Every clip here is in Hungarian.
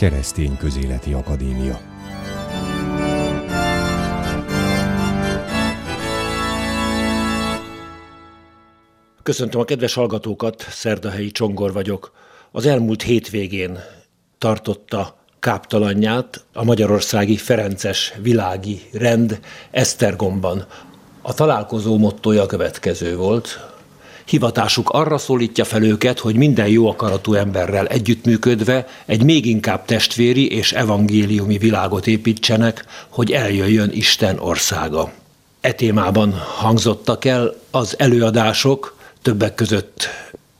Keresztény Közéleti Akadémia. Köszöntöm a kedves hallgatókat, Szerdahelyi Csongor vagyok. Az elmúlt hétvégén tartotta káptalanját a magyarországi Ferences világi rend Esztergomban. A találkozó mottoja következő volt, Hivatásuk arra szólítja fel őket, hogy minden jó akaratú emberrel együttműködve egy még inkább testvéri és evangéliumi világot építsenek, hogy eljöjjön Isten országa. E témában hangzottak el az előadások, többek között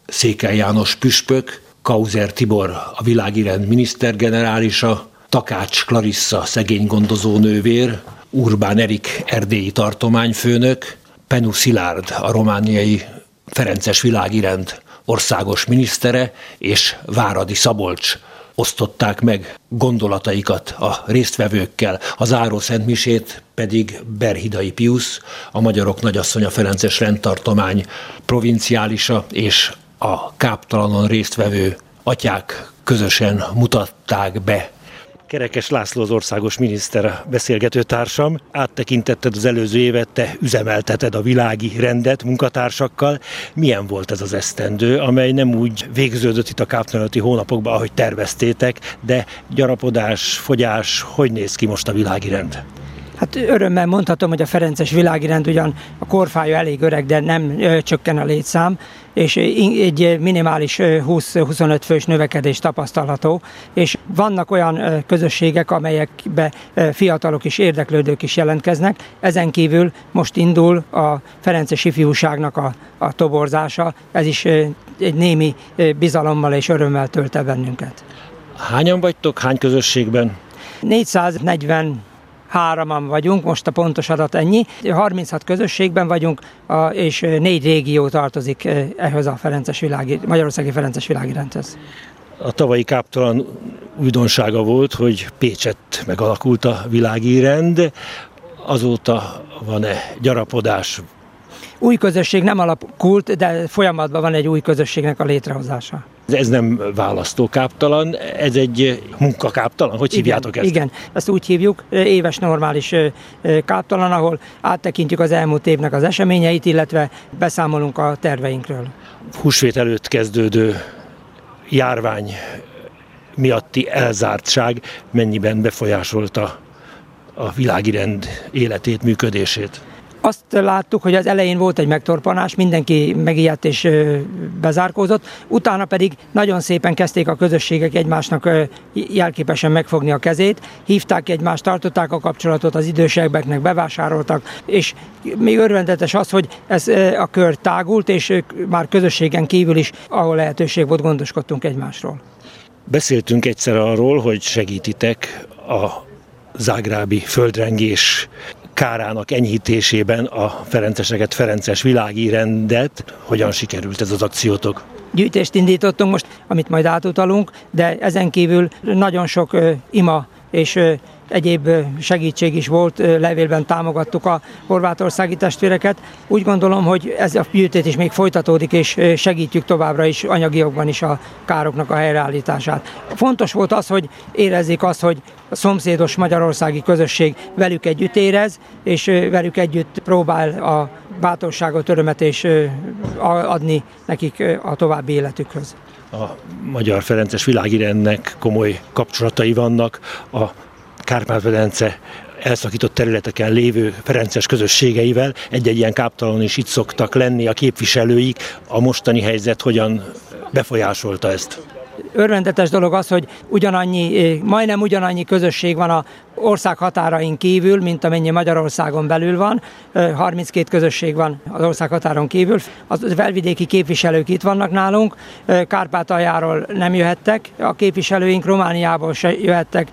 Székely János püspök, Kauzer Tibor, a világirend minisztergenerálisa, Takács Clarissa szegénygondozó nővér, Urbán Erik erdélyi tartományfőnök, Penu Szilárd, a romániai Ferences világirend országos minisztere és Váradi Szabolcs osztották meg gondolataikat a résztvevőkkel. A záró szentmisét pedig Berhidai Pius, a magyarok nagyasszonya Ferences rendtartomány provinciálisa és a káptalanon résztvevő atyák közösen mutatták be Kerekes László az országos miniszter beszélgető társam. Áttekintetted az előző évet, te üzemelteted a világi rendet munkatársakkal. Milyen volt ez az esztendő, amely nem úgy végződött itt a káptalanati hónapokban, ahogy terveztétek, de gyarapodás, fogyás, hogy néz ki most a világi rend? Hát örömmel mondhatom, hogy a Ferences világirend ugyan a korfája elég öreg, de nem ö, csökken a létszám, és egy minimális 20-25 fős növekedés tapasztalható, és vannak olyan közösségek, amelyekbe fiatalok és érdeklődők is jelentkeznek. Ezen kívül most indul a Ferences ifjúságnak a, a toborzása, ez is egy némi bizalommal és örömmel tölt el bennünket. Hányan vagytok, hány közösségben? 440 hároman vagyunk, most a pontos adat ennyi. 36 közösségben vagyunk, és négy régió tartozik eh, ehhez a Ferences világi, Magyarországi Ferences világirendhez. A tavalyi káptalan újdonsága volt, hogy Pécset megalakult a világi rend. Azóta van-e gyarapodás? Új közösség nem alakult, de folyamatban van egy új közösségnek a létrehozása. Ez nem választókáptalan, ez egy munkakáptalan, hogy igen, hívjátok ezt? Igen, ezt úgy hívjuk, éves normális káptalan, ahol áttekintjük az elmúlt évnek az eseményeit, illetve beszámolunk a terveinkről. Húsvét előtt kezdődő járvány miatti elzártság mennyiben befolyásolta a világi rend életét, működését? Azt láttuk, hogy az elején volt egy megtorpanás, mindenki megijedt és bezárkózott, utána pedig nagyon szépen kezdték a közösségek egymásnak jelképesen megfogni a kezét, hívták egymást, tartották a kapcsolatot az idősebbeknek, bevásároltak, és még örvendetes az, hogy ez a kör tágult, és már közösségen kívül is, ahol lehetőség volt, gondoskodtunk egymásról. Beszéltünk egyszer arról, hogy segítitek a zágrábi földrengés kárának enyhítésében a Ferenceseket, Ferences világi rendet. Hogyan sikerült ez az akciótok? Gyűjtést indítottunk most, amit majd átutalunk, de ezen kívül nagyon sok ima és egyéb segítség is volt, levélben támogattuk a horvátországi testvéreket. Úgy gondolom, hogy ez a gyűjtés is még folytatódik, és segítjük továbbra is anyagiokban is a károknak a helyreállítását. Fontos volt az, hogy érezzék azt, hogy a szomszédos magyarországi közösség velük együtt érez, és velük együtt próbál a bátorságot, örömet és adni nekik a további életükhöz. A Magyar Ferences világirendnek komoly kapcsolatai vannak a Kárpát-medence elszakított területeken lévő Ferences közösségeivel. Egy-egy ilyen káptalon is itt szoktak lenni a képviselőik. A mostani helyzet hogyan befolyásolta ezt? örvendetes dolog az, hogy ugyanannyi, majdnem ugyanannyi közösség van a ország határain kívül, mint amennyi Magyarországon belül van. 32 közösség van az ország határon kívül. Az felvidéki képviselők itt vannak nálunk, Kárpátaljáról nem jöhettek, a képviselőink Romániából se jöhettek,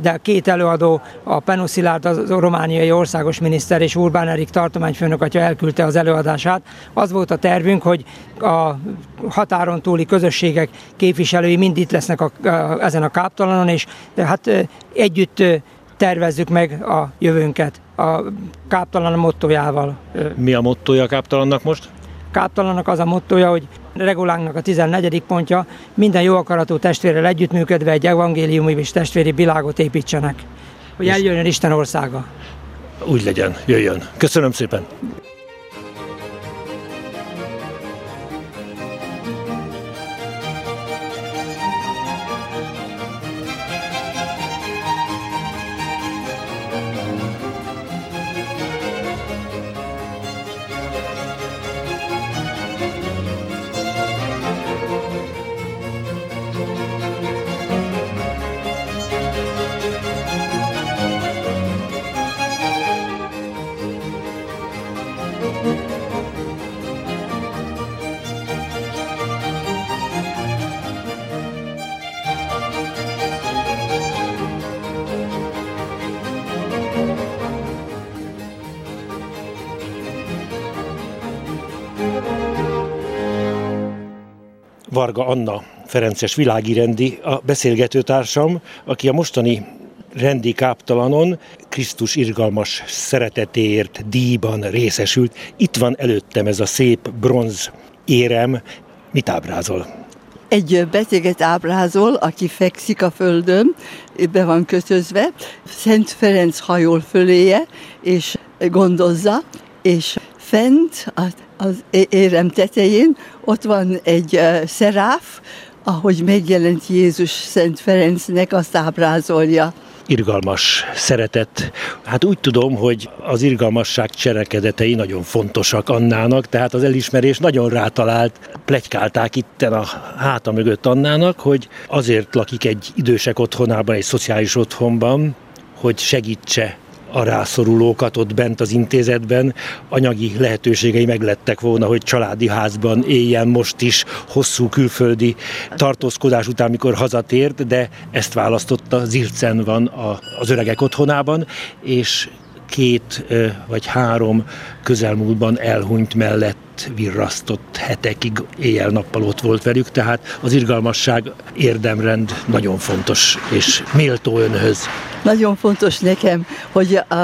de két előadó, a Penuszilárd, az romániai országos miniszter és Urbán Erik tartományfőnök atya elküldte az előadását. Az volt a tervünk, hogy a határon túli közösségek képviselői mind itt lesznek a, a, ezen a káptalanon, és hát együtt tervezzük meg a jövőnket a káptalan mottojával. Mi a mottoja a káptalannak most? Káptalannak az a mottoja, hogy regulánknak a 14. pontja, minden jó akaratú testvérrel együttműködve egy evangéliumi és testvéri világot építsenek, hogy eljöjjön Isten országa. Úgy legyen, jöjjön. Köszönöm szépen. Varga Anna Ferences világirendi a beszélgetőtársam, aki a mostani rendi káptalanon Krisztus irgalmas szeretetéért díjban részesült. Itt van előttem ez a szép bronz érem. Mit ábrázol? Egy beteget ábrázol, aki fekszik a földön, be van kötözve. Szent Ferenc hajol föléje, és gondozza, és fent az érem tetején ott van egy szeráf, ahogy megjelent Jézus Szent Ferencnek, azt ábrázolja irgalmas szeretet. Hát úgy tudom, hogy az irgalmasság cselekedetei nagyon fontosak Annának, tehát az elismerés nagyon rátalált. Plegykálták itten a háta mögött Annának, hogy azért lakik egy idősek otthonában, egy szociális otthonban, hogy segítse a rászorulókat ott bent az intézetben. Anyagi lehetőségei meglettek volna, hogy családi házban éljen most is hosszú külföldi tartózkodás után, mikor hazatért, de ezt választotta, Zircen van az öregek otthonában, és két vagy három közelmúltban elhunyt mellett virrasztott hetekig éjjel-nappal ott volt velük, tehát az irgalmasság érdemrend nagyon fontos és méltó önhöz. Nagyon fontos nekem, hogy a,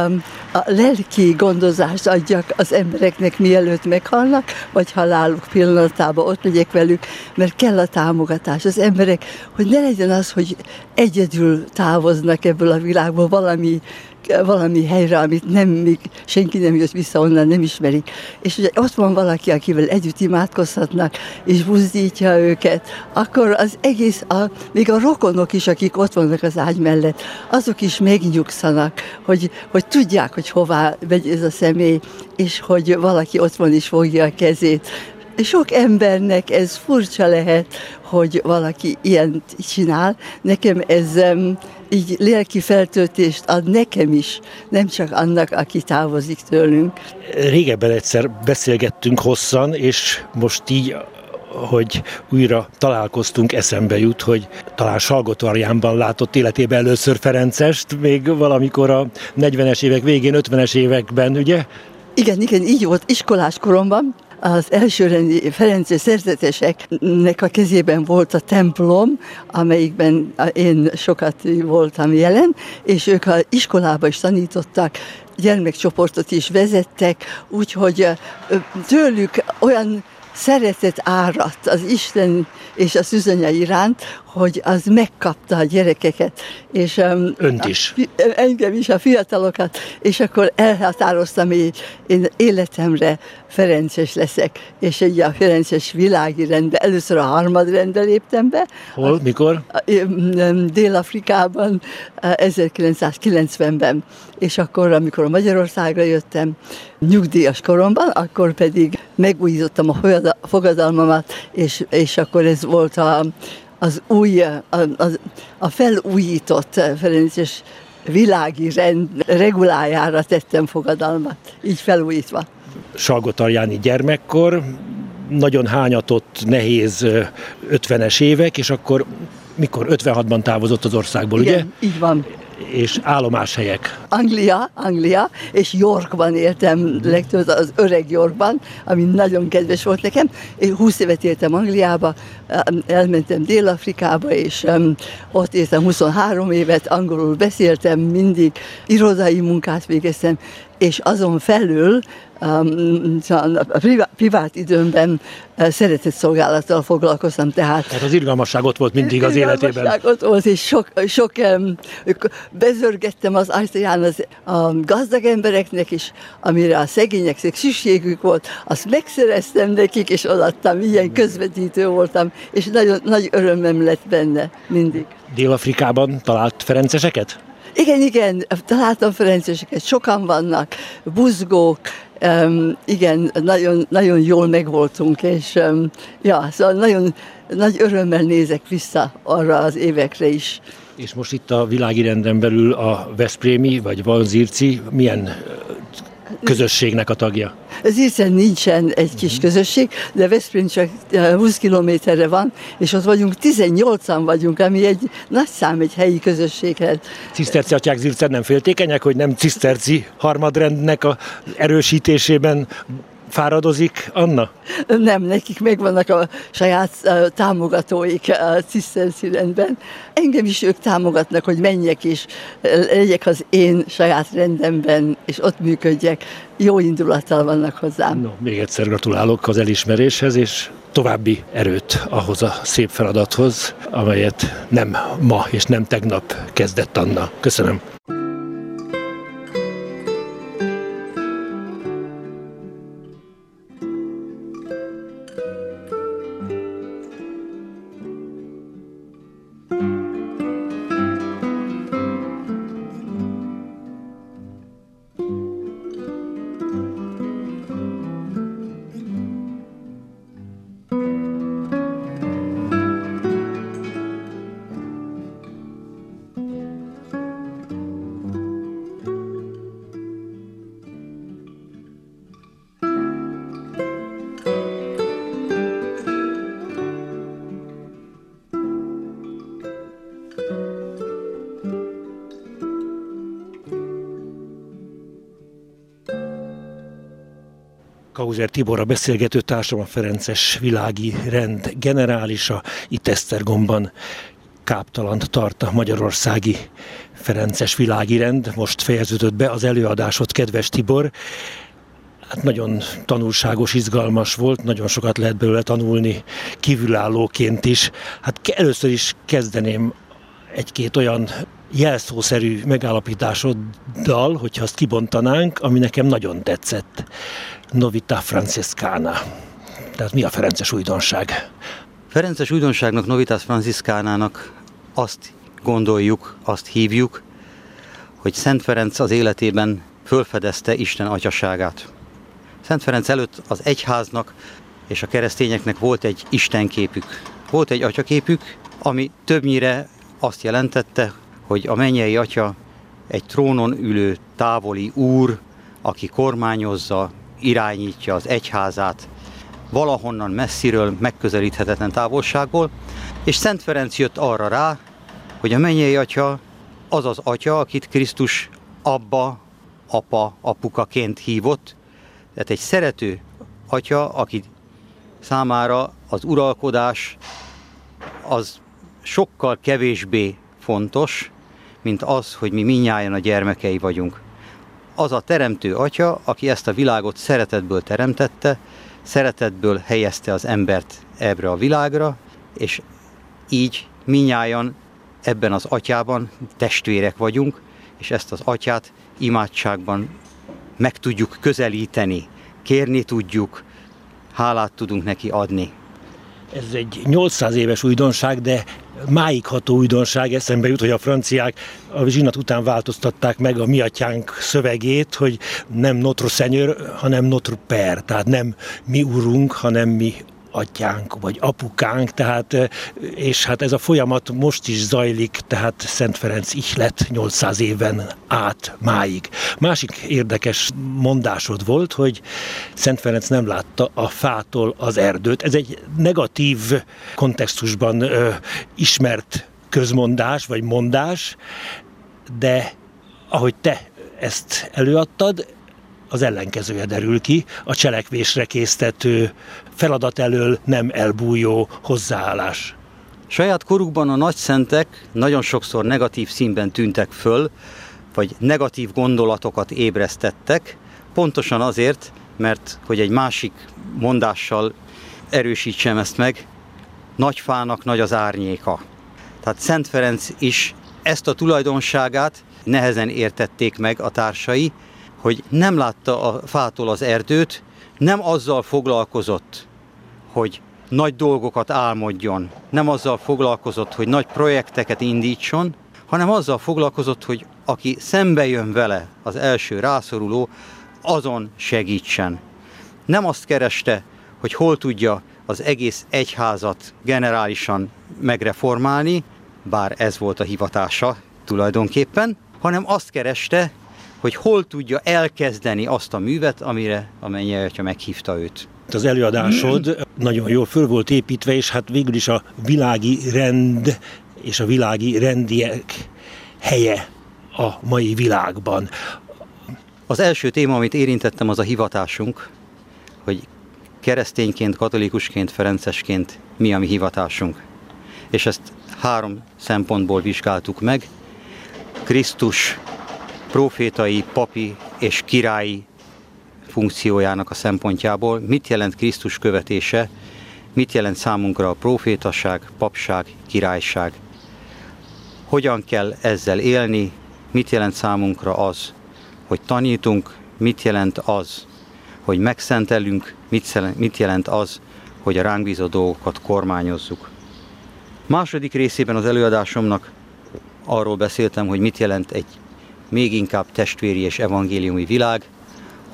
a lelki gondozást adjak az embereknek, mielőtt meghalnak, vagy haláluk pillanatában ott legyek velük, mert kell a támogatás. Az emberek, hogy ne legyen az, hogy egyedül távoznak ebből a világból valami valami helyre, amit nem, még senki nem jött vissza onnan, nem ismerik. És ugye ott van valaki, akivel együtt imádkozhatnak, és buzdítja őket, akkor az egész, a, még a rokonok is, akik ott vannak az ágy mellett, azok is megnyugszanak, hogy, hogy tudják, hogy hová megy ez a személy, és hogy valaki ott van és fogja a kezét. Sok embernek ez furcsa lehet, hogy valaki ilyen csinál. Nekem ez így lelki feltöltést ad nekem is, nem csak annak, aki távozik tőlünk. Régebben egyszer beszélgettünk hosszan, és most így hogy újra találkoztunk, eszembe jut, hogy talán Salgotarjánban látott életében először Ferencest, még valamikor a 40-es évek végén, 50-es években, ugye? Igen, igen, így volt iskolás koromban, az elsőrendi Ferenc szerzeteseknek a kezében volt a templom, amelyikben én sokat voltam jelen, és ők a iskolába is tanítottak, gyermekcsoportot is vezettek, úgyhogy tőlük olyan szeretet áradt az Isten és a szüzenya iránt, hogy az megkapta a gyerekeket. És, Önt is. A, engem is, a fiatalokat, és akkor elhatároztam, hogy én életemre Ferences leszek, és egy a Ferences világi rendbe, először a harmadrendbe léptem be. Hol, mikor? Dél-Afrikában 1990-ben, és akkor, amikor a Magyarországra jöttem, nyugdíjas koromban, akkor pedig megújítottam a fogadalmamat, és, és akkor ez volt a, az új, a, a, a felújított Ferences világi rend regulájára tettem fogadalmat, így felújítva. Salgotarjáni gyermekkor, nagyon hányatott, nehéz 50-es évek, és akkor mikor 56-ban távozott az országból, Igen, ugye? így van és állomáshelyek? Anglia, Anglia, és Yorkban éltem legtöbb, az öreg Yorkban, ami nagyon kedves volt nekem. Én 20 évet éltem Angliába, elmentem Dél-Afrikába, és ott éltem 23 évet, angolul beszéltem mindig, irodai munkát végeztem, és azon felül a privát időmben szeretett szolgálattal foglalkoztam, tehát... Tehát az irgalmasság ott volt mindig az életében. ott volt, és sok, sok bezörgettem az ajtaján az, a gazdag embereknek is, amire a szegényeknek szükségük volt, azt megszereztem nekik, és odaadtam, ilyen közvetítő voltam, és nagyon nagy örömem lett benne mindig. Dél-Afrikában talált ferenceseket? Igen, igen, találtam ferenceseket, sokan vannak, buzgók, um, igen, nagyon, nagyon jól megvoltunk, és um, ja, szóval nagyon nagy örömmel nézek vissza arra az évekre is. És most itt a világi renden belül a Veszprémi vagy Valzirci milyen közösségnek a tagja? Ez hiszen nincsen egy kis uh-huh. közösség, de Veszprém csak 20 kilométerre van, és ott vagyunk, 18-an vagyunk, ami egy nagy szám egy helyi közösséghez. Ciszterci atyák Zircen nem féltékenyek, hogy nem ciszterci harmadrendnek a erősítésében fáradozik Anna? Nem, nekik megvannak a saját támogatóik a ciszterci rendben. Engem is ők támogatnak, hogy menjek és legyek az én saját rendemben, és ott működjek. Jó indulattal vannak hozzám. No, még egyszer gratulálok az elismeréshez, és további erőt ahhoz a szép feladathoz, amelyet nem ma és nem tegnap kezdett Anna. Köszönöm. Kauzer Tibor a beszélgető társam, a Ferences világi rend generálisa, itt Esztergomban káptalant tart a magyarországi Ferences világi rend. Most fejeződött be az előadásod, kedves Tibor. Hát nagyon tanulságos, izgalmas volt, nagyon sokat lehet belőle tanulni kívülállóként is. Hát először is kezdeném egy-két olyan jelszószerű megállapításoddal, hogyha azt kibontanánk, ami nekem nagyon tetszett. Novita Franciscana. Tehát mi a Ferences újdonság? Ferences újdonságnak, Novitas Franciscánának azt gondoljuk, azt hívjuk, hogy Szent Ferenc az életében fölfedezte Isten atyaságát. Szent Ferenc előtt az egyháznak és a keresztényeknek volt egy istenképük. Volt egy atyaképük, ami többnyire azt jelentette, hogy a mennyei atya egy trónon ülő távoli úr, aki kormányozza, irányítja az egyházát valahonnan messziről, megközelíthetetlen távolságból, és Szent Ferenc jött arra rá, hogy a mennyei atya az az atya, akit Krisztus abba, apa, apukaként hívott, tehát egy szerető atya, aki számára az uralkodás az sokkal kevésbé fontos, mint az, hogy mi minnyáján a gyermekei vagyunk. Az a teremtő atya, aki ezt a világot szeretetből teremtette, szeretetből helyezte az embert ebbre a világra, és így minnyáján ebben az atyában testvérek vagyunk, és ezt az atyát imádságban meg tudjuk közelíteni, kérni tudjuk, hálát tudunk neki adni. Ez egy 800 éves újdonság, de máig ható újdonság. Eszembe jut, hogy a franciák a zsinat után változtatták meg a mi atyánk szövegét, hogy nem Notre Seigneur, hanem Notre Père, tehát nem mi urunk, hanem mi atyánk, vagy apukánk, tehát, és hát ez a folyamat most is zajlik, tehát Szent Ferenc ihlet 800 éven át máig. Másik érdekes mondásod volt, hogy Szent Ferenc nem látta a fától az erdőt. Ez egy negatív kontextusban ö, ismert közmondás, vagy mondás, de ahogy te ezt előadtad, az ellenkezője derül ki, a cselekvésre késztető, feladat elől nem elbújó hozzáállás. Saját korukban a nagyszentek nagyon sokszor negatív színben tűntek föl, vagy negatív gondolatokat ébresztettek, pontosan azért, mert hogy egy másik mondással erősítsem ezt meg, nagy fának nagy az árnyéka. Tehát Szent Ferenc is ezt a tulajdonságát nehezen értették meg a társai, hogy nem látta a fától az erdőt, nem azzal foglalkozott, hogy nagy dolgokat álmodjon, nem azzal foglalkozott, hogy nagy projekteket indítson, hanem azzal foglalkozott, hogy aki szembe jön vele, az első rászoruló, azon segítsen. Nem azt kereste, hogy hol tudja az egész egyházat generálisan megreformálni, bár ez volt a hivatása tulajdonképpen, hanem azt kereste, hogy hol tudja elkezdeni azt a művet, amire a mennyei meghívta őt. Az előadásod nagyon jól föl volt építve, és hát végül is a világi rend és a világi rendiek helye a mai világban. Az első téma, amit érintettem, az a hivatásunk, hogy keresztényként, katolikusként, ferencesként mi a mi hivatásunk. És ezt három szempontból vizsgáltuk meg. Krisztus profétai, papi és királyi funkciójának a szempontjából, mit jelent Krisztus követése, mit jelent számunkra a profétaság, papság, királyság, hogyan kell ezzel élni, mit jelent számunkra az, hogy tanítunk, mit jelent az, hogy megszentelünk, mit jelent az, hogy a ránk bízó dolgokat kormányozzuk. Második részében az előadásomnak arról beszéltem, hogy mit jelent egy még inkább testvéri és evangéliumi világ,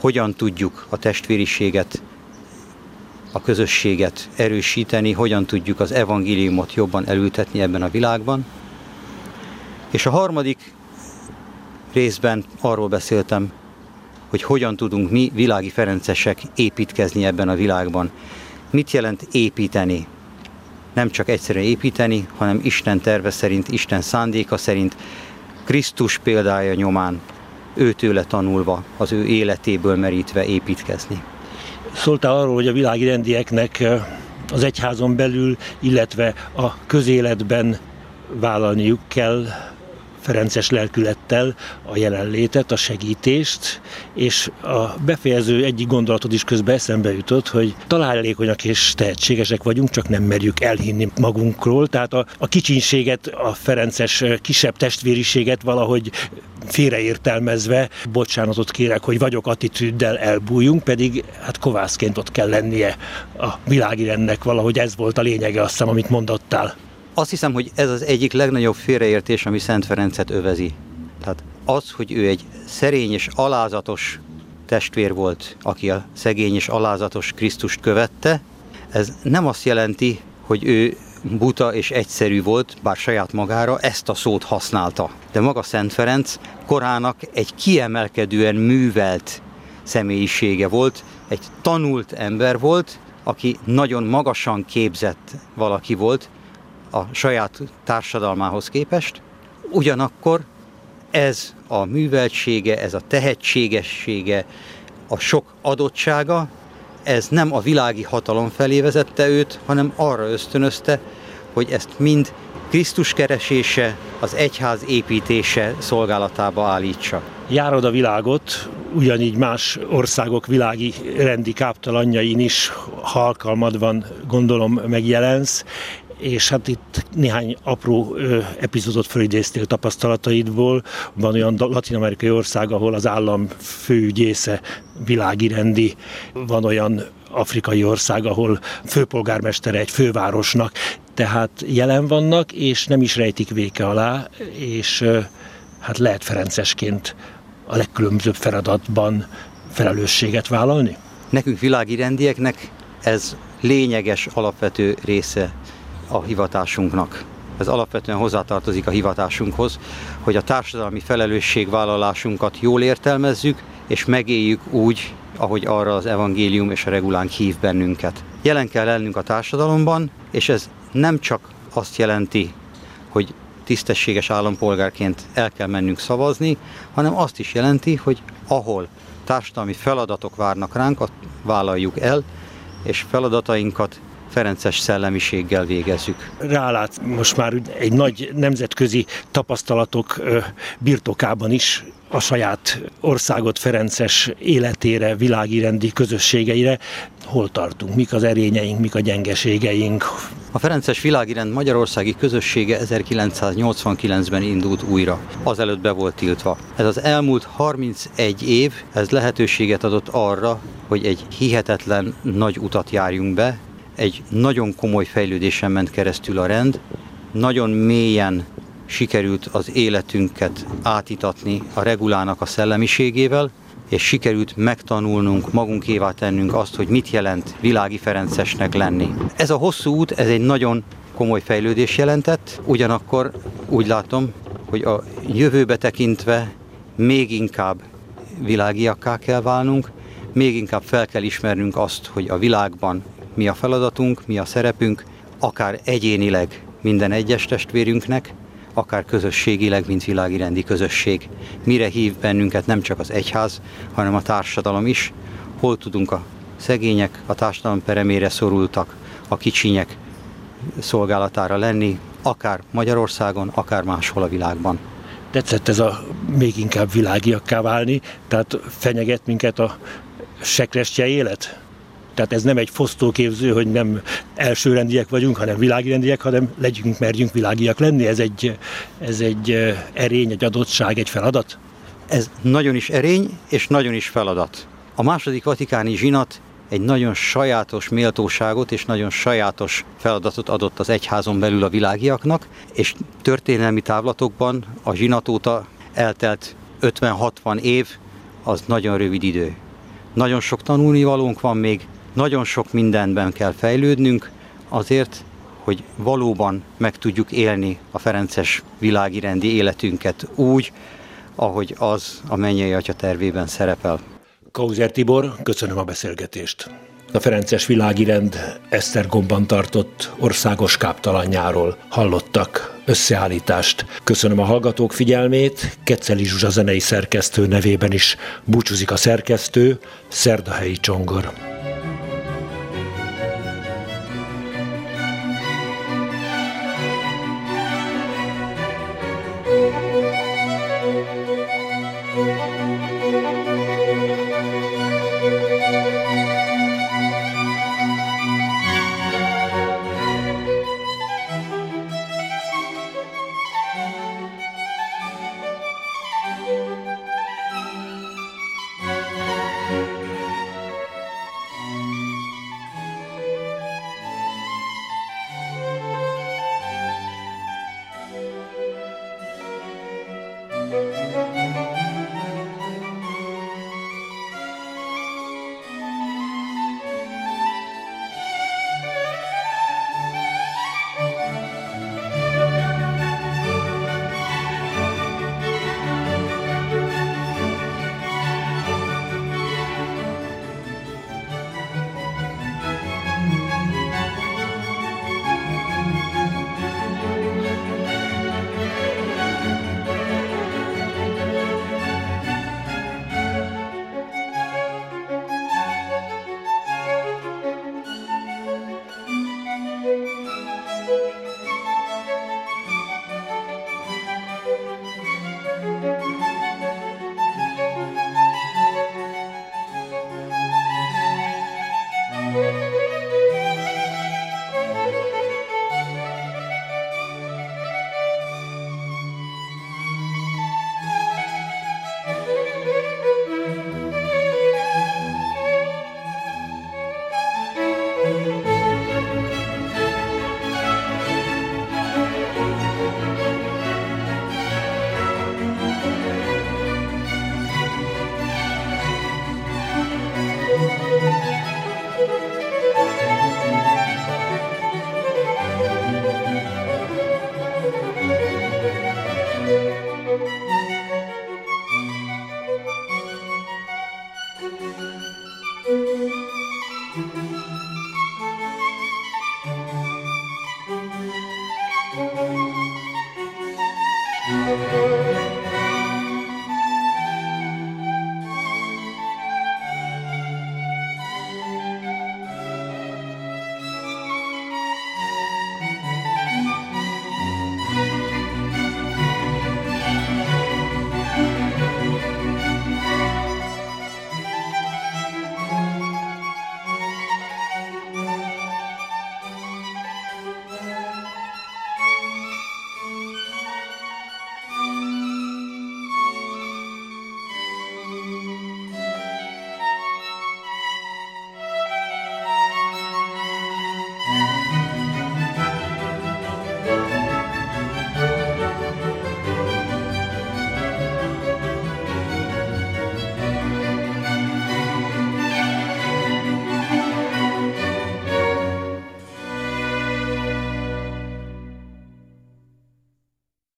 hogyan tudjuk a testvériséget, a közösséget erősíteni, hogyan tudjuk az evangéliumot jobban elültetni ebben a világban. És a harmadik részben arról beszéltem, hogy hogyan tudunk mi világi ferencesek építkezni ebben a világban. Mit jelent építeni? Nem csak egyszerűen építeni, hanem Isten terve szerint, Isten szándéka szerint, Krisztus példája nyomán, őtőle tanulva, az ő életéből merítve építkezni. Szóltál arról, hogy a világi rendieknek az egyházon belül, illetve a közéletben vállalniuk kell Ferences lelkülettel a jelenlétet, a segítést, és a befejező egyik gondolatod is közben eszembe jutott, hogy találékonyak és tehetségesek vagyunk, csak nem merjük elhinni magunkról, tehát a, a kicsinséget, a Ferences kisebb testvériséget valahogy félreértelmezve, bocsánatot kérek, hogy vagyok attitűddel elbújjunk, pedig hát kovászként ott kell lennie a világirendnek, valahogy ez volt a lényege azt hiszem, amit mondottál. Azt hiszem, hogy ez az egyik legnagyobb félreértés, ami Szent Ferencet övezi. Tehát az, hogy ő egy szerény és alázatos testvér volt, aki a szegény és alázatos Krisztust követte, ez nem azt jelenti, hogy ő buta és egyszerű volt, bár saját magára ezt a szót használta. De maga Szent Ferenc korának egy kiemelkedően művelt személyisége volt, egy tanult ember volt, aki nagyon magasan képzett valaki volt, a saját társadalmához képest. Ugyanakkor ez a műveltsége, ez a tehetségessége, a sok adottsága, ez nem a világi hatalom felé vezette őt, hanem arra ösztönözte, hogy ezt mind Krisztus keresése, az egyház építése szolgálatába állítsa. Járod a világot, ugyanígy más országok világi rendi káptalanjain is, ha alkalmad van, gondolom megjelensz, és hát itt néhány apró epizódot fölidéztél tapasztalataidból. Van olyan latin-amerikai ország, ahol az állam főügyésze világi rendi, van olyan afrikai ország, ahol főpolgármestere egy fővárosnak, tehát jelen vannak, és nem is rejtik véke alá, és hát lehet Ferencesként a legkülönbözőbb feladatban felelősséget vállalni? Nekünk világi rendieknek ez lényeges, alapvető része a hivatásunknak. Ez alapvetően hozzátartozik a hivatásunkhoz, hogy a társadalmi felelősségvállalásunkat jól értelmezzük, és megéljük úgy, ahogy arra az evangélium és a regulánk hív bennünket. Jelen kell lennünk a társadalomban, és ez nem csak azt jelenti, hogy tisztességes állampolgárként el kell mennünk szavazni, hanem azt is jelenti, hogy ahol társadalmi feladatok várnak ránk, azt vállaljuk el, és feladatainkat Ferences szellemiséggel végezzük. Rálát most már egy nagy nemzetközi tapasztalatok birtokában is a saját országot Ferences életére, világirendi közösségeire. Hol tartunk? Mik az erényeink, mik a gyengeségeink? A Ferences világirend Magyarországi közössége 1989-ben indult újra. Azelőtt be volt tiltva. Ez az elmúlt 31 év, ez lehetőséget adott arra, hogy egy hihetetlen nagy utat járjunk be, egy nagyon komoly fejlődésen ment keresztül a rend, nagyon mélyen sikerült az életünket átitatni a regulának a szellemiségével, és sikerült megtanulnunk, magunkévá tennünk azt, hogy mit jelent világi Ferencesnek lenni. Ez a hosszú út, ez egy nagyon komoly fejlődés jelentett, ugyanakkor úgy látom, hogy a jövőbe tekintve még inkább világiakká kell válnunk, még inkább fel kell ismernünk azt, hogy a világban mi a feladatunk, mi a szerepünk, akár egyénileg minden egyes testvérünknek, akár közösségileg, mint világi rendi közösség. Mire hív bennünket nem csak az egyház, hanem a társadalom is, hol tudunk a szegények, a társadalom peremére szorultak, a kicsinyek szolgálatára lenni, akár Magyarországon, akár máshol a világban. Tetszett ez a még inkább világiakká válni, tehát fenyeget minket a sekrestje élet? Tehát ez nem egy fosztóképző, hogy nem elsőrendiek vagyunk, hanem világirendiek, hanem legyünk, merjünk világiak lenni. Ez egy, ez egy erény, egy adottság, egy feladat? Ez nagyon is erény, és nagyon is feladat. A második vatikáni zsinat egy nagyon sajátos méltóságot és nagyon sajátos feladatot adott az egyházon belül a világiaknak, és történelmi távlatokban a zsinat óta eltelt 50-60 év, az nagyon rövid idő. Nagyon sok tanulnivalónk van még, nagyon sok mindenben kell fejlődnünk azért, hogy valóban meg tudjuk élni a Ferences világi rendi életünket úgy, ahogy az a mennyei atya tervében szerepel. Kauzer Tibor, köszönöm a beszélgetést. A Ferences világirend Esztergomban tartott országos káptalanjáról hallottak összeállítást. Köszönöm a hallgatók figyelmét, Keceli Zsuzsa zenei szerkesztő nevében is búcsúzik a szerkesztő, Szerdahelyi Csongor. Música